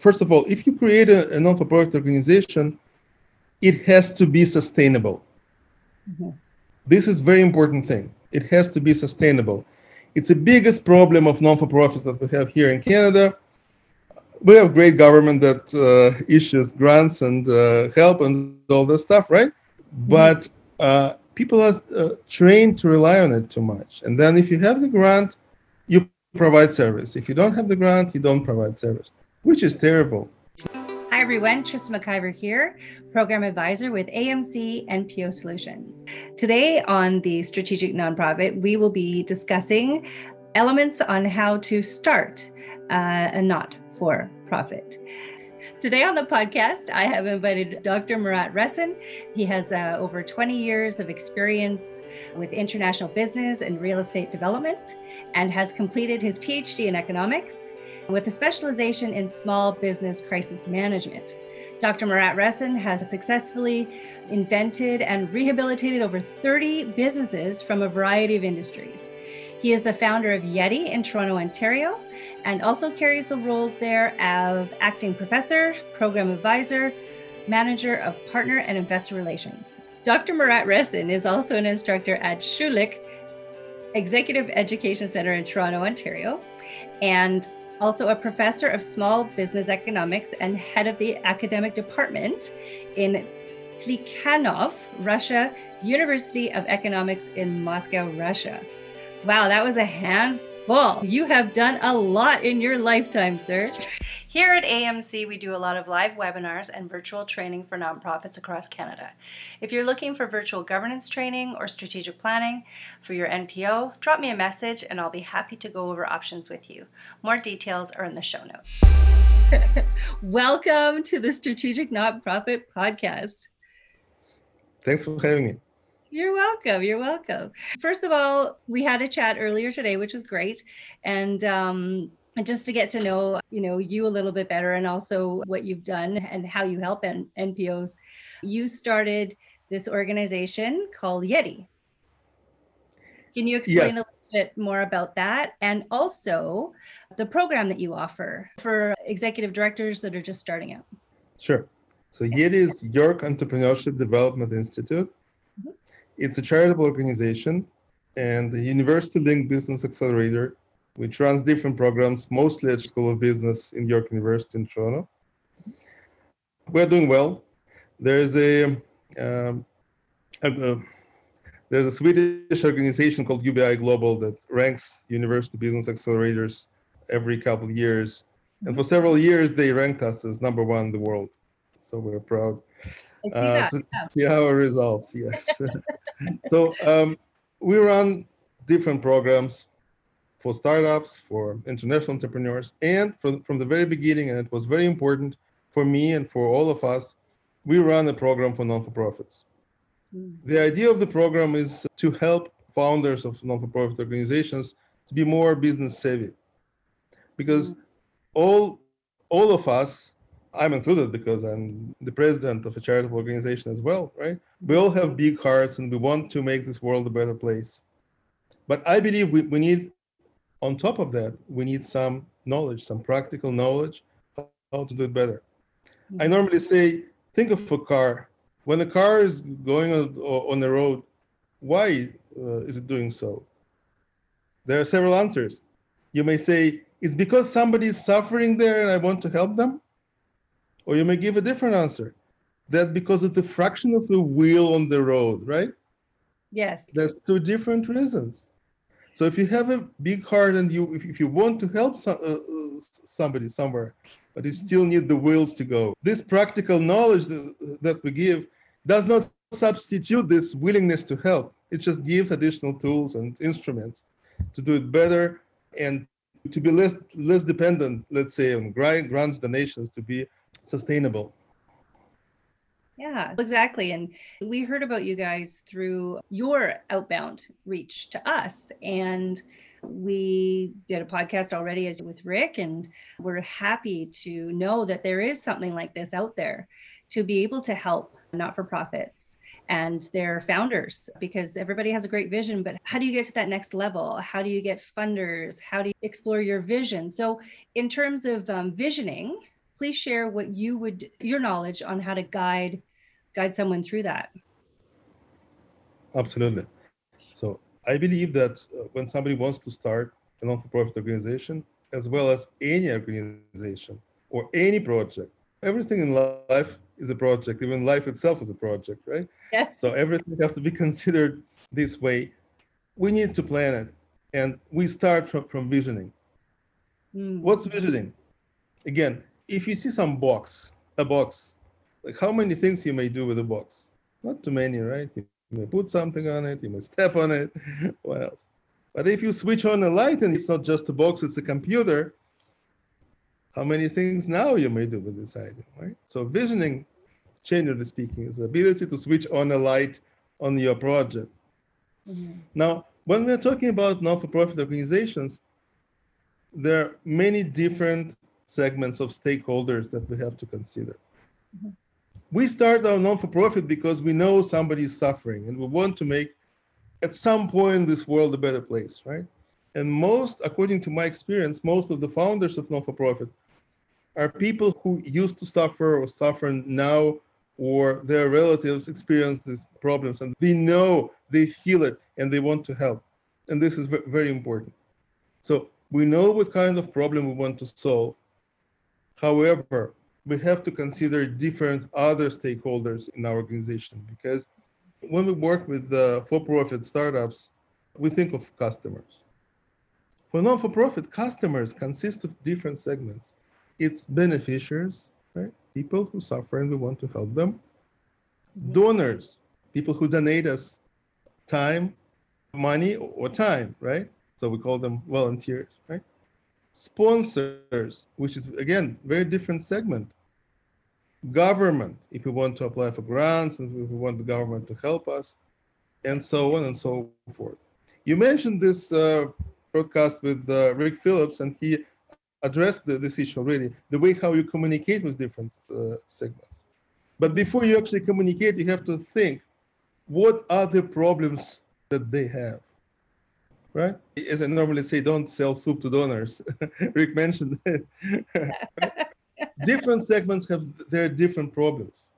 first of all, if you create a, a non-for-profit organization, it has to be sustainable. Mm-hmm. This is very important thing. It has to be sustainable. It's the biggest problem of non-for-profits that we have here in Canada. We have great government that uh, issues grants and uh, help and all this stuff, right? Mm-hmm. But uh, people are uh, trained to rely on it too much. And then if you have the grant, you provide service. If you don't have the grant, you don't provide service, which is terrible. Hi, everyone. Trista McIver here, Program Advisor with AMC NPO Solutions. Today on the Strategic Nonprofit, we will be discussing elements on how to start uh, a not for profit. Today on the podcast, I have invited Dr. Marat Ressin. He has uh, over 20 years of experience with international business and real estate development and has completed his PhD in economics with a specialization in small business crisis management. Dr. Marat Ressin has successfully invented and rehabilitated over 30 businesses from a variety of industries. He is the founder of YEDI in Toronto, Ontario, and also carries the roles there of acting professor, program advisor, manager of partner and investor relations. Dr. Marat Ressin is also an instructor at Schulich Executive Education Center in Toronto, Ontario, and also a professor of small business economics and head of the academic department in Plekhanov, Russia, University of Economics in Moscow, Russia. Wow, that was a handful. Well, you have done a lot in your lifetime, sir. Here at AMC, we do a lot of live webinars and virtual training for nonprofits across Canada. If you're looking for virtual governance training or strategic planning for your NPO, drop me a message and I'll be happy to go over options with you. More details are in the show notes. Welcome to the Strategic Nonprofit Podcast. Thanks for having me. You're welcome. You're welcome. First of all, we had a chat earlier today, which was great. And um, just to get to know you know you a little bit better and also what you've done and how you help N- npos you started this organization called YEDI can you explain yes. a little bit more about that and also the program that you offer for executive directors that are just starting out sure so YEDI is york entrepreneurship development institute mm-hmm. it's a charitable organization and the university link business accelerator which runs different programs, mostly at School of Business in York University in Toronto. We're doing well. There's a, um, a there's a Swedish organization called UBI Global that ranks university business accelerators every couple of years. And for several years, they ranked us as number one in the world. So we're proud uh, to see our results. Yes. so um, we run different programs for startups, for international entrepreneurs, and from, from the very beginning, and it was very important for me and for all of us, we run a program for non-for-profits. Mm. The idea of the program is to help founders of non-for-profit organizations to be more business savvy. Because mm. all all of us, I'm included because I'm the president of a charitable organization as well, right? We all have big hearts and we want to make this world a better place. But I believe we, we need on top of that, we need some knowledge, some practical knowledge how to do it better. I mm-hmm. normally say, think of a car. When a car is going on, on the road, why uh, is it doing so? There are several answers. You may say, it's because somebody is suffering there and I want to help them. Or you may give a different answer. That because of the fraction of the wheel on the road, right? Yes. That's two different reasons. So if you have a big heart and you if, if you want to help some, uh, uh somebody somewhere, but you still need the wheels to go, this practical knowledge that, that we give does not substitute this willingness to help. It just gives additional tools and instruments to do it better and to be less less dependent, let's say, on grants donations to be sustainable. Yeah, exactly. And we heard about you guys through your outbound reach to us. And we did a podcast already as with Rick, and we're happy to know that there is something like this out there to be able to help not for profits and their founders because everybody has a great vision but how do you get to that next level how do you get funders how do you explore your vision so in terms of um, visioning please share what you would your knowledge on how to guide guide someone through that. Absolutely. So I believe that uh, when somebody wants to start a non-for-profit organization, as well as any organization or any project, everything in life is a project. Even life itself is a project, right? Yes. So everything has to be considered this way. We need to plan it, and we start from, from visioning. Mm. What's visioning? Again, if you see some box, a box, like how many things you may do with a box? Not too many, right? You may put something on it, you may step on it. what else? But if you switch on a light and it's not just a box, it's a computer, how many things now you may do with this item, right? So visioning, generally speaking, is the ability to switch on a light on your project. Mhm. Now, when we're talking about non-for-profit organizations, there are many different segments of stakeholders that we have to consider. Mhm. We start our non-for-profit because we know somebody is suffering and we want to make at some point this world a better place, right? And most, according to my experience, most of the founders of non-for-profit are people who used to suffer or suffer now or their relatives experience these problems and they know they feel it and they want to help and this is very important so we know what kind of problem we want to solve however we have to consider different other stakeholders in our organization because when we work with uh, for-profit startups we think of customers. For non-for-profit customers consist of different segments. It's beneficiaries right? People who suffer and we want to help them. Donors people who donate us time money or time right? So we call them volunteers right sponsors which is again very different segment. Government if we want to apply for grants and if we want the government to help us and so on and so forth. You mentioned this uh, broadcast with uh, rick phillips and he addressed the, this issue already the way how you communicate with different uh, segments. But before you actually communicate you have to think what are the problems that they have right as i normally say don't sell soup to donors rick mentioned it different segments have their different problems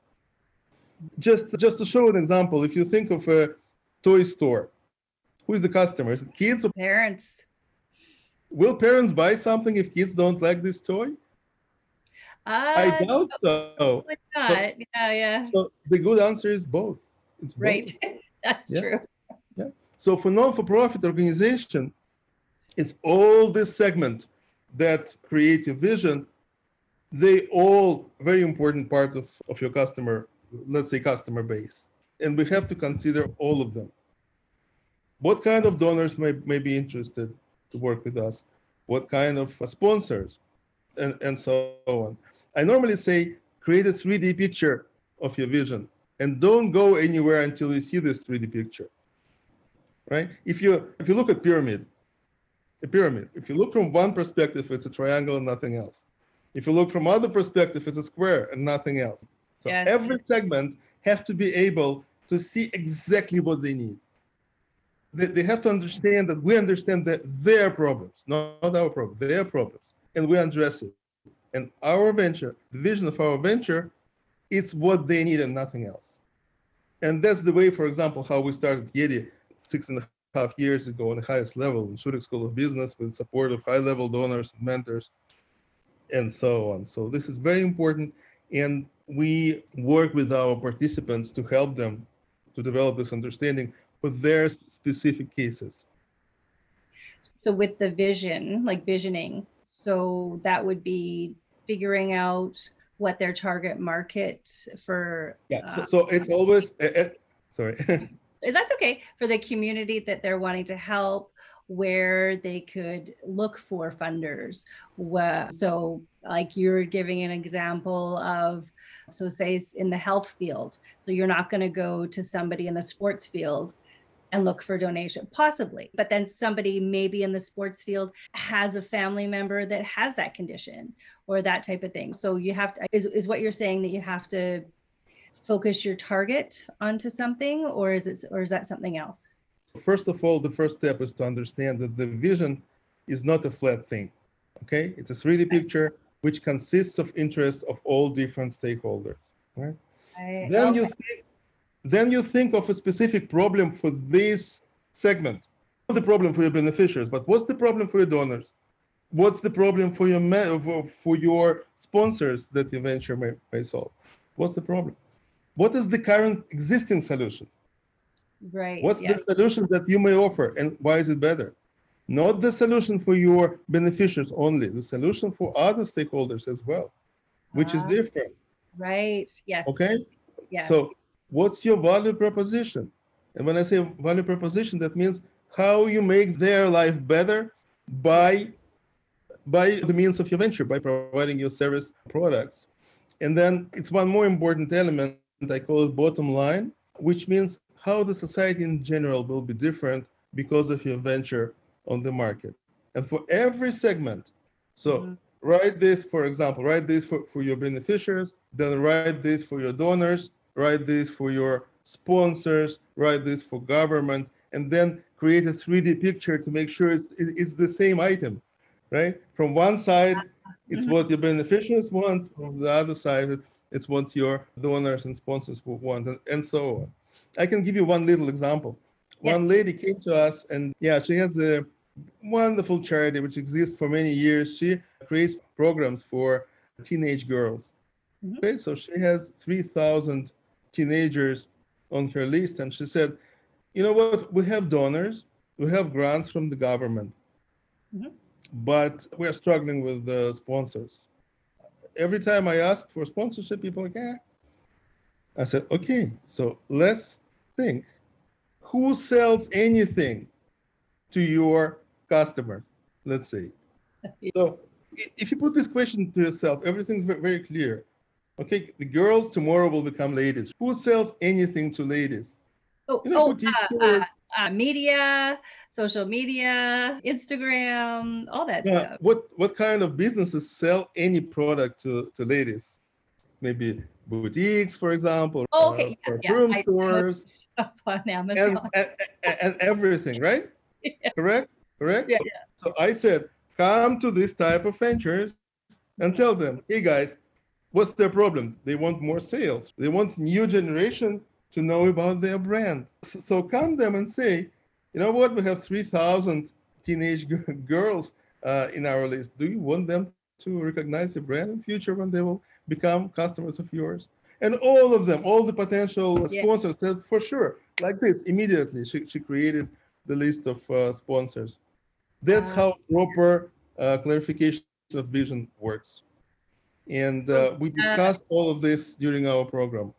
just just to show an example if you think of a toy store who is the customer is it kids or Parents. will parents buy something if kids don't like this toy i Uh, doubt so not. yeah, yeah. so the good answer is both it's both. Right. That's Yeah. true. So for non-for-profit organization, it's all this segment that create your vision. They all very important part of, of your customer, let's say customer base. And we have to consider all of them. What kind of donors may, may be interested to work with us? What kind of uh, sponsors? And, and so on. I normally say create a 3D picture of your vision and don't go anywhere until you see this 3D picture right? If you if you look at pyramid, a pyramid, if you look from one perspective, it's a triangle and nothing else. If you look from other perspective, it's a square and nothing else. So Yes. every segment have to be able to see exactly what they need. They, they have to understand that we understand that their problems, not, not our problems, their problems, and we address it. And our venture, the vision of our venture, it's what they need and nothing else. And that's the way, for example, how we started YEDI six and a half years ago on the highest level in Schulich School of Business with support of high-level donors and mentors and so on. So this is very important. And we work with our participants to help them to develop this understanding for their specific cases. So with the vision, like visioning, so that would be figuring out what their target market for Yeah, so, uh, so it's always, uh, uh, sorry. that's okay for the community that they're wanting to help where they could look for funders. So like you're giving an example of so say in the health field so you're not going to go to somebody in the sports field and look for donation possibly but then somebody maybe in the sports field has a family member that has that condition or that type of thing. So you have to is, is what you're saying that you have to focus your target onto something or is it or is that something else First of all, the first step is to understand that the vision is not a flat thing. Okay, it's a 3D picture. which consists of interest of all different stakeholders. Right? I- Then okay. you think, then you think of a specific problem for this segment. Not the problem for your beneficiaries, but what's the problem for your donors? What's the problem for your for, your sponsors that the venture may, may solve? What's the problem? What is the current existing solution? right. What's yeah. the solution that you may offer and why is it better? Not the solution for your beneficiaries only, the solution for other stakeholders as well, which is Ah. different. Right. Yes. Okay? Yes. So, what's your value proposition? And when I say value proposition, that means how you make their life better by by the means of your venture, by providing your service products. And then it's one more important element, I call it bottom line, which means how the society in general will be different because of your venture on the market. And for every segment, so Mhm. write this, for example, write this for, for your beneficiaries, then write this for your donors, write this for your sponsors, write this for government, and then create a 3D picture to make sure it's, it's the same item, right? From one side, it's Mhm. what your beneficiaries want, from the other side, it's what your donors and sponsors will want, and, and so on. I can give you one little example. Yeah. One lady came to us, and yeah, she has a wonderful charity which exists for many years. She creates programs for teenage girls. Mhm. Okay, so she has 3,000 teenagers on her list, and she said, You know what? We have donors, we have grants from the government, Mhm. but we're struggling with the sponsors. Every time I ask for sponsorship, people are like, eh. I said, Okay, so let's think who sells anything to your customers, let's see. So if you put this question to yourself, everything's very clear. Okay, the girls tomorrow will become ladies. Who sells anything to ladies? Oh, You know, oh uh, uh, uh, media, social media, Instagram, all that Yeah, stuff. what what kind of businesses sell any product to, to ladies? Maybe boutiques, for example, Oh, okay, uh, yeah, yeah, perfume I- I- stores, on and, Amazon. and, and- and everything, right? Yeah. Correct? Correct? Yeah, so, so I said, come to this type of ventures and tell them, hey guys, what's their problem? They want more sales. They want new generation to know about their brand. So, come them and say, you know what? We have 3,000 teenage girls uh, in our list. Do you want them to recognize the brand in future when they will become customers of yours? And all of them, all the potential Yeah. sponsors said, for sure, like this, immediately. She, she created the list of uh, sponsors. That's Wow. how proper uh, clarification of vision works. And uh, we discussed all of this during our program.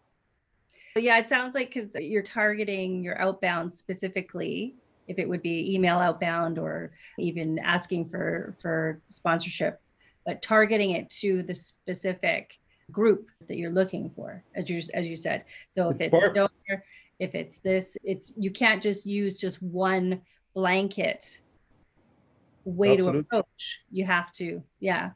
But yeah, it sounds like because you're targeting your outbound specifically, if it would be email outbound or even asking for for sponsorship, but targeting it to the specific group that you're looking for, as you as you said. So if It's it's donor, if it's this, it's you can't just use just one blanket way Absolutely. to approach. You have to, yeah.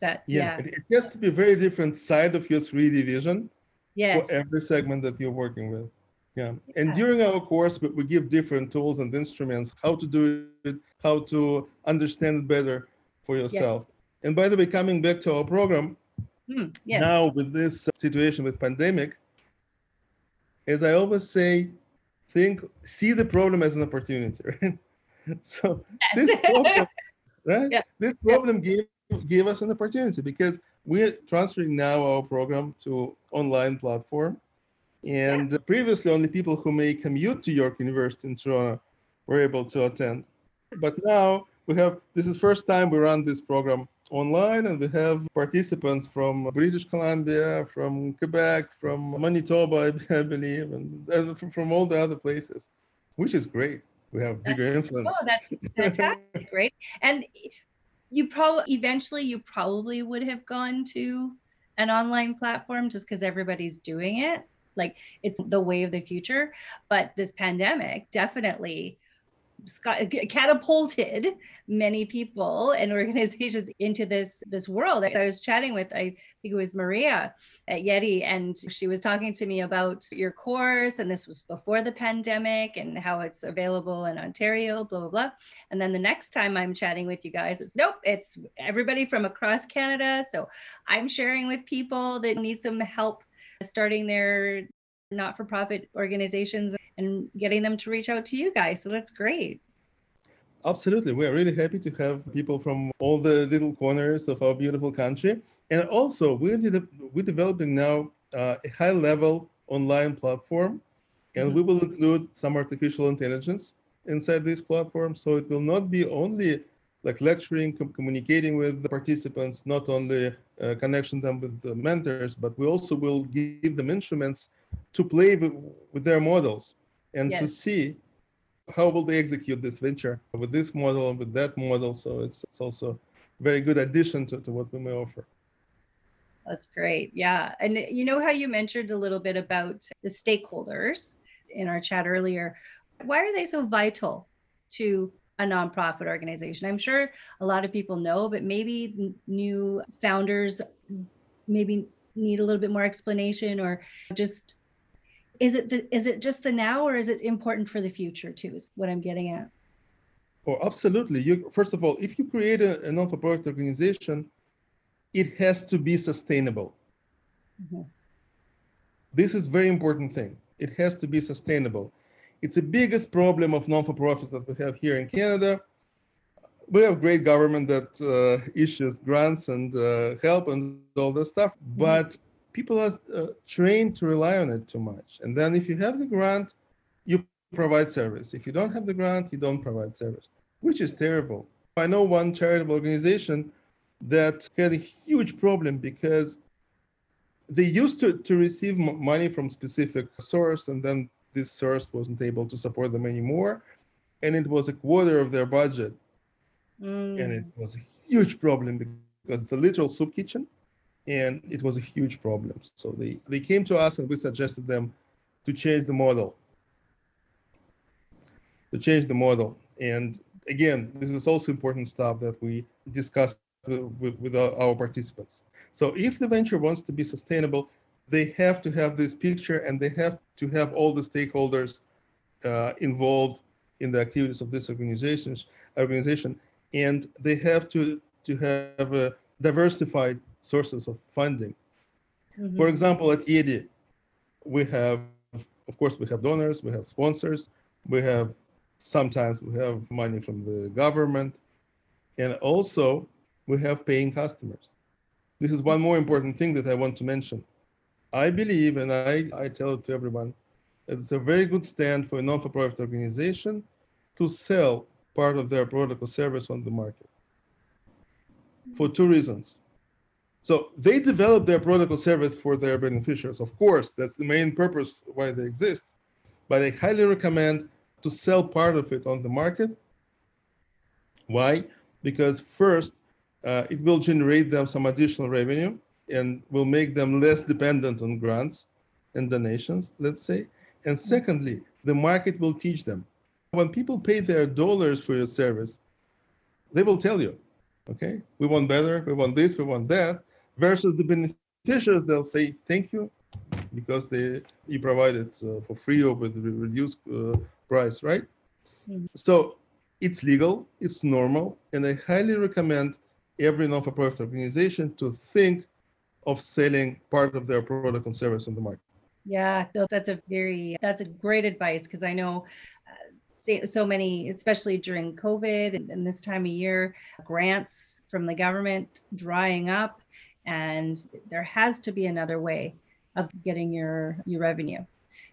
That Yeah, yeah, It, it has to be a very different side of your 3D vision yes. for every segment that you're working with. Yeah. And during our course, we, we give different tools and instruments, how to do it, how to understand it better for yourself. And by the way, coming back to our program, Hmm, yes. now with this situation with pandemic, as I always say, think, see the problem as an opportunity. Right? so this problem, right? Yeah. This problem gave gave us an opportunity because we're transferring now our program to online platform. And previously, only people who may commute to York University in Toronto were able to attend. But now we have this is first time we run this program online, and we have participants from British Columbia, from Quebec, from Manitoba, I believe, and, uh, from- from all the other places, which is great. We have bigger influence. Oh, that's fantastic, right? And you probably eventually you probably would have gone to an online platform just because everybody's doing it. Like it's the way of the future. But this pandemic definitely catapulted many people and organizations into this this world. I was chatting with I think it was Maria at YEDI, and she was talking to me about your course, and this was before the pandemic and how it's available in Ontario, blah blah blah. And then the next time I'm chatting with you guys, it's nope, it's everybody from across Canada. So I'm sharing with people that need some help starting their not-for-profit organizations and getting them to reach out to you guys. So that's great. Absolutely. We are really happy to have people from all the little corners of our beautiful country. And also, we're, de- we're developing now uh, a high level online platform, and mm-hmm. we will include some artificial intelligence inside this platform. So it will not be only like lecturing, com- communicating with the participants, not only uh, connection them with the mentors, but we also will give them instruments to play with, with their models and yes. to see how will they execute this venture with this model and with that model. So it's, it's also a very good addition to, to what we may offer. That's great. Yeah. And you know how you mentioned a little bit about the stakeholders in our chat earlier. Why are they so vital to a nonprofit organization? I'm sure a lot of people know, but maybe new founders maybe need a little bit more explanation or just is it the, is it just the now or is it important for the future too is what i'm getting at? Oh absolutely. You first of all if you create a, a non-for-profit organization it has to be sustainable. Mm-hmm. this is very important thing. It has to be sustainable. It's the biggest problem of non-for-profits that we have here in canada. We have great government that uh, issues grants and uh, help and all this stuff mm-hmm. People are uh, trained to rely on it too much. And then if you have the grant, you provide service. If you don't have the grant, you don't provide service, which is terrible. I know one charitable organization that had a huge problem because they used to, to receive money from specific source and then this source wasn't able to support them anymore and it was a quarter of their budget mm. and it was a huge problem because it's a literal soup kitchen and it was a huge problem. So they, they came to us and we suggested them to change the model. To change the model. And again, this is also important stuff that we discuss with, with our participants. So if the venture wants to be sustainable, they have to have this picture and they have to have all the stakeholders uh, involved in the activities of this organizations organization and they have to to have a diversified sources of funding. Mm-hmm. For example, at YEDI, we have, of course, we have donors, we have sponsors, we have sometimes we have money from the government, and also we have paying customers. This is one more important thing that I want to mention. I believe, and I, I tell it to everyone, it's a very good stand for a non-for-profit organization to sell part of their product or service on the market for two reasons. So they develop their protocol service for their beneficiaries. Of course, that's the main purpose why they exist. But I highly recommend to sell part of it on the market. Why? Because first, uh, it will generate them some additional revenue and will make them less dependent on grants and donations, let's say. And secondly, the market will teach them. When people pay their dollars for your service, they will tell you, okay, we want better, we want this, we want that versus the beneficiaries, they'll say thank you because they you provide it uh, for free or with reduced uh, price, right? Mm-hmm. So it's legal, it's normal, and I highly recommend every non-for-profit organization to think of selling part of their product and service on the market. Yeah, that's a very that's a great advice because I know uh, so many, especially during COVID and, and, this time of year, grants from the government drying up and there has to be another way of getting your your revenue.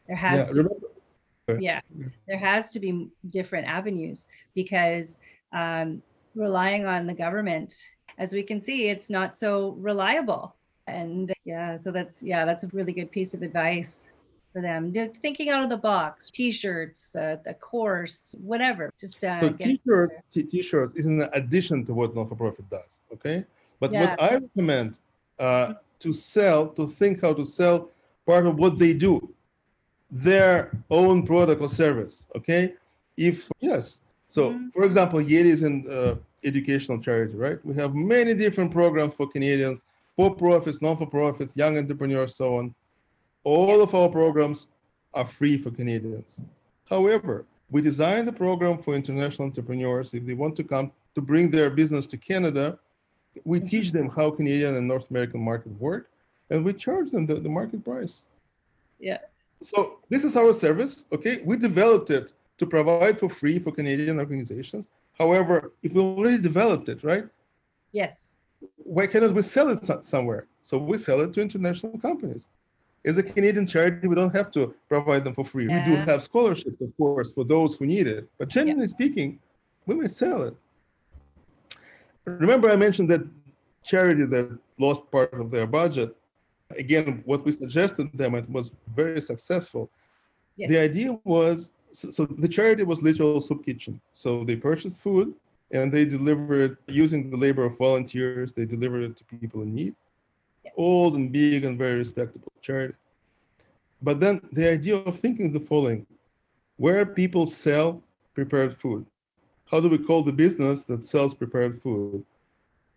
There has yeah, to yeah there has to be different avenues because um, relying on the government as we can see it's not so reliable. And yeah so that's yeah that's a really good piece of advice for them. Thinking out of the box t-shirts uh, the course whatever just uh, so t-shirt t-shirt is an addition to what non-for-profit does okay? But yeah. what i recommend uh, to sell, to think how to sell part of what they do, their own product or service. Okay, if yes, So, Mhm. for example, YEDI is an uh, educational charity, right? We have many different programs for Canadians, for profits, non for profits, young entrepreneurs, so on. All of our programs are free for Canadians. However, we designed the program for international entrepreneurs. If they want to come to bring their business to Canada, we Mhm. teach them how Canadian and North American market work, and we charge them the, the market price. Yeah. So this is our service. Okay, we developed it to provide for free for Canadian organizations. However, if we already developed it, right? Yes. Why cannot we sell it somewhere? So we sell it to international companies. As a Canadian charity, we don't have to provide them for free. We do have scholarships, of course, for those who need it. But generally speaking, we may sell it. Remember, I mentioned that charity that lost part of their budget. Again, what we suggested them, it was very successful. Yes. The idea was so, so the charity was literal soup kitchen. So they purchased food and they delivered using the labor of volunteers. They delivered it to people in need, old and big and very respectable charity. But then the idea of thinking is the following: where people sell prepared food, how do we call the business that sells prepared food?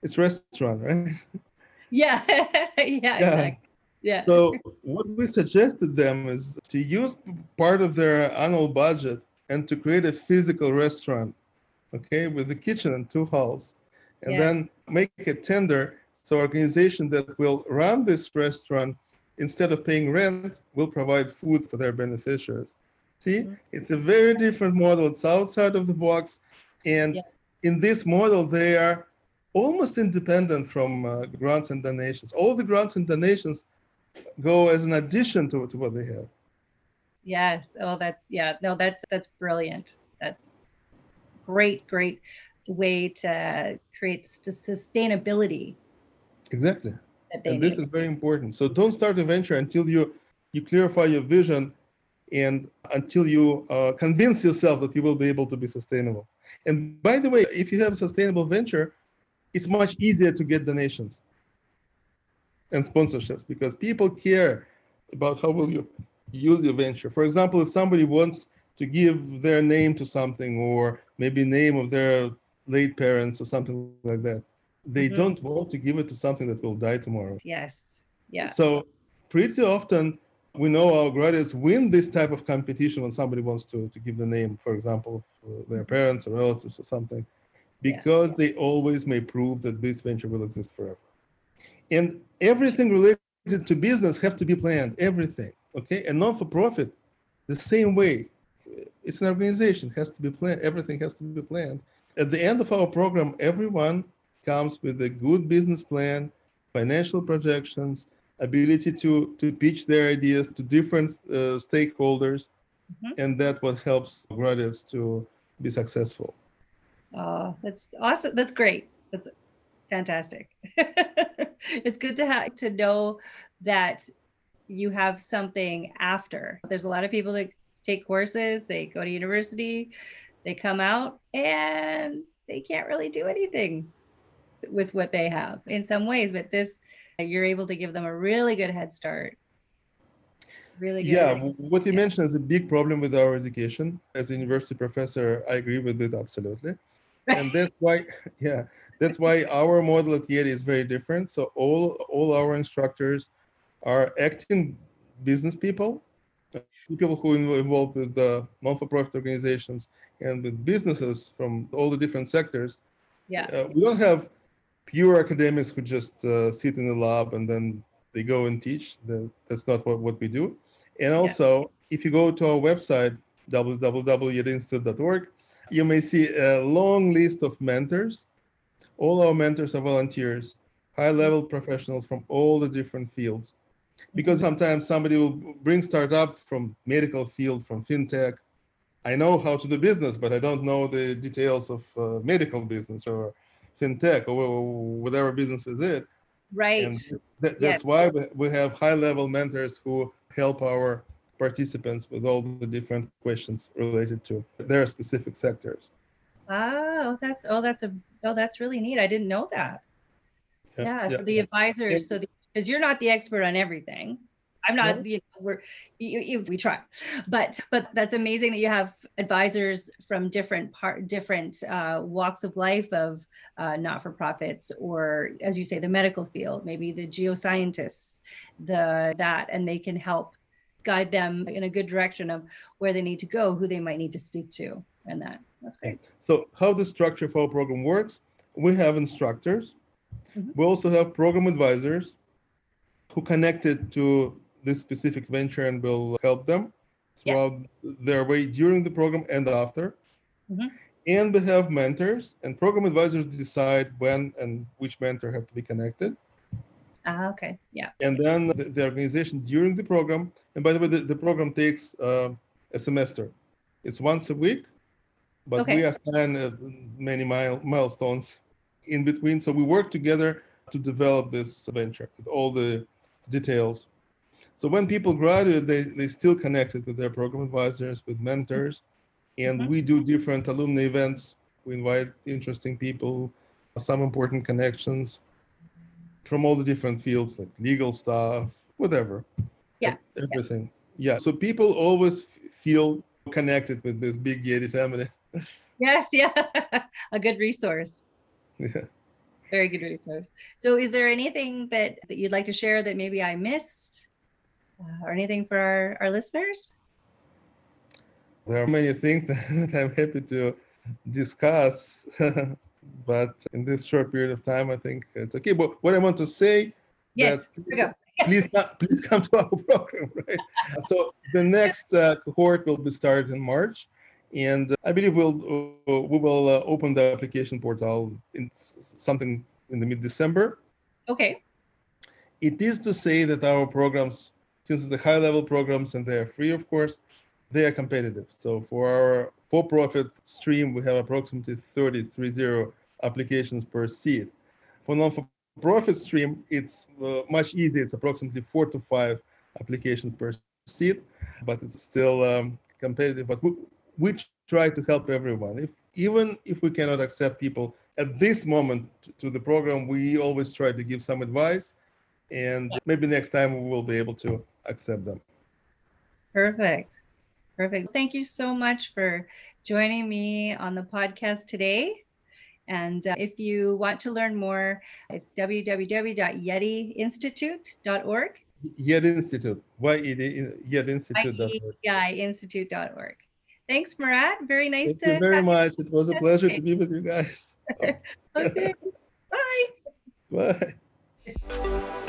It's restaurant, right? Yeah. yeah. Exactly. Yeah. So what we suggested them is to use part of their annual budget and to create a physical restaurant, okay, with a kitchen and two halls, and Yeah. then make a tender so organization that will run this restaurant instead of paying rent will provide food for their beneficiaries. See, Mhm. it's a very different model. It's outside of the box, and Yeah. in this model they are almost independent from uh, grants and donations. All the grants and donations go as an addition to, to what they have. Yes. Oh, that's yeah. No, that's that's brilliant. That's great, great way to create sustainability Exactly. And this is very important. So don't start a venture until you you clarify your vision and until you uh, convince yourself that you will be able to be sustainable. And by the way, if you have a sustainable venture, it's much easier to get donations and sponsorships because people care about how will you use your venture. For example, if somebody wants to give their name to something or maybe name of their late parents or something like that, they Mhm. don't want to give it to something that will die tomorrow. Yes. Yeah. So pretty often we know our graduates win this type of competition when somebody wants to, to give the name, for example, of uh, their parents or relatives or something, Yeah. because they always may prove that this venture will exist forever. And everything related to business have to be planned, everything, okay? And non-for-profit, the same way. It's an organization, has to be planned, everything has to be planned. At the end of our program, everyone comes with a good business plan, financial projections, ability to, to pitch their ideas to different uh, stakeholders, Mhm. and that what helps graduates to be successful. Oh, that's awesome. That's great. That's fantastic. it's good to have to know that you have something after. There's a lot of people that take courses, they go to university, they come out and they can't really do anything with what they have in some ways, but this you're able to give them a really good head start. Really good. Yeah, what you Yeah. mentioned is a big problem with our education. As a university professor, I agree with it absolutely. and that's why yeah that's why our model at YEDI is very different so all all our instructors are acting business people uh, people who are involved with the non-for-profit organizations and with businesses from all the different sectors yeah. uh, we don't have pure academics who just uh, sit in the lab and then they go and teach the, that's not what, what we do and also if you go to our website www.yedinstitute.org you may see a long list of mentors. All our mentors are volunteers, high level professionals from all the different fields. Because sometimes somebody will bring startup from medical field, from fintech. I know how to do business, but I don't know the details of uh, medical business or fintech or whatever business is it. Right. And Yes. that's why we, have high level mentors who help our participants with all the different questions related to their specific sectors. Oh, that's oh, that's a oh, that's really neat. I didn't know that. Yeah, for the advisors. And- so because you're not the expert on everything, I'm not, you know, we're, you, you, we try, but, but that's amazing that you have advisors from different part, different uh, walks of life of uh, not-for-profits, or as you say, the medical field, maybe the geoscientists, the, that, and they can help guide them in a good direction of where they need to go, who they might need to speak to, and that, that's great. So how the structure for our program works, we have instructors. Mhm. We also have program advisors who connected to this specific venture and will help them Yeah. throughout their way during the program and after. Mhm. And we have mentors and program advisors decide when and which mentor have to be connected. Ah, okay, yeah, And then the, the organization during the program, and by the way, the, the program takes uh, a semester. It's once a week, but we assign uh, many mile, milestones in between. So we work together to develop this venture with all the details. So when people graduate, they, they still connected with their program advisors, with mentors, and Mhm. we do different alumni events. We invite interesting people, some important connections from all the different fields, like legal stuff, whatever. Yeah, Everything. Yeah. So people always feel connected with this big YEDI family. yes, yeah, a good resource. Yeah. Very good resource. So, is there anything that, that you'd like to share that maybe I missed, uh, or anything for our, our listeners? There are many things that I'm happy to discuss, but in this short period of time, I think it's okay. But what I want to say, Yes, that here go. please, come- please come to our program, right? So the next uh, cohort will be started in March, and I believe we'll uh, we will uh, open the application portal in s- something in the mid December. Okay, It is to say that our programs, since it's the high level programs and they are free, of course, they are competitive. So for our for profit stream, we have approximately 30, 30 applications per seat. For non for profit stream, it's uh, much easier. It's approximately four to five applications per seat, but it's still um, competitive. But we, we try to help everyone. If even if we cannot accept people at this moment to the program, we always try to give some advice and maybe next time we will be able to accept them. perfect. Perfect. Thank you so much for joining me on the podcast today. And uh, if you want to learn more, it's www.yetiinstitute.org, Yet Institute, Y-E-D, Yet Institute. yeiinstitute.org. Thanks, Marat. Very nice Thank you to very have much. It was a pleasure to be with you guys. Okay. Bye. Bye.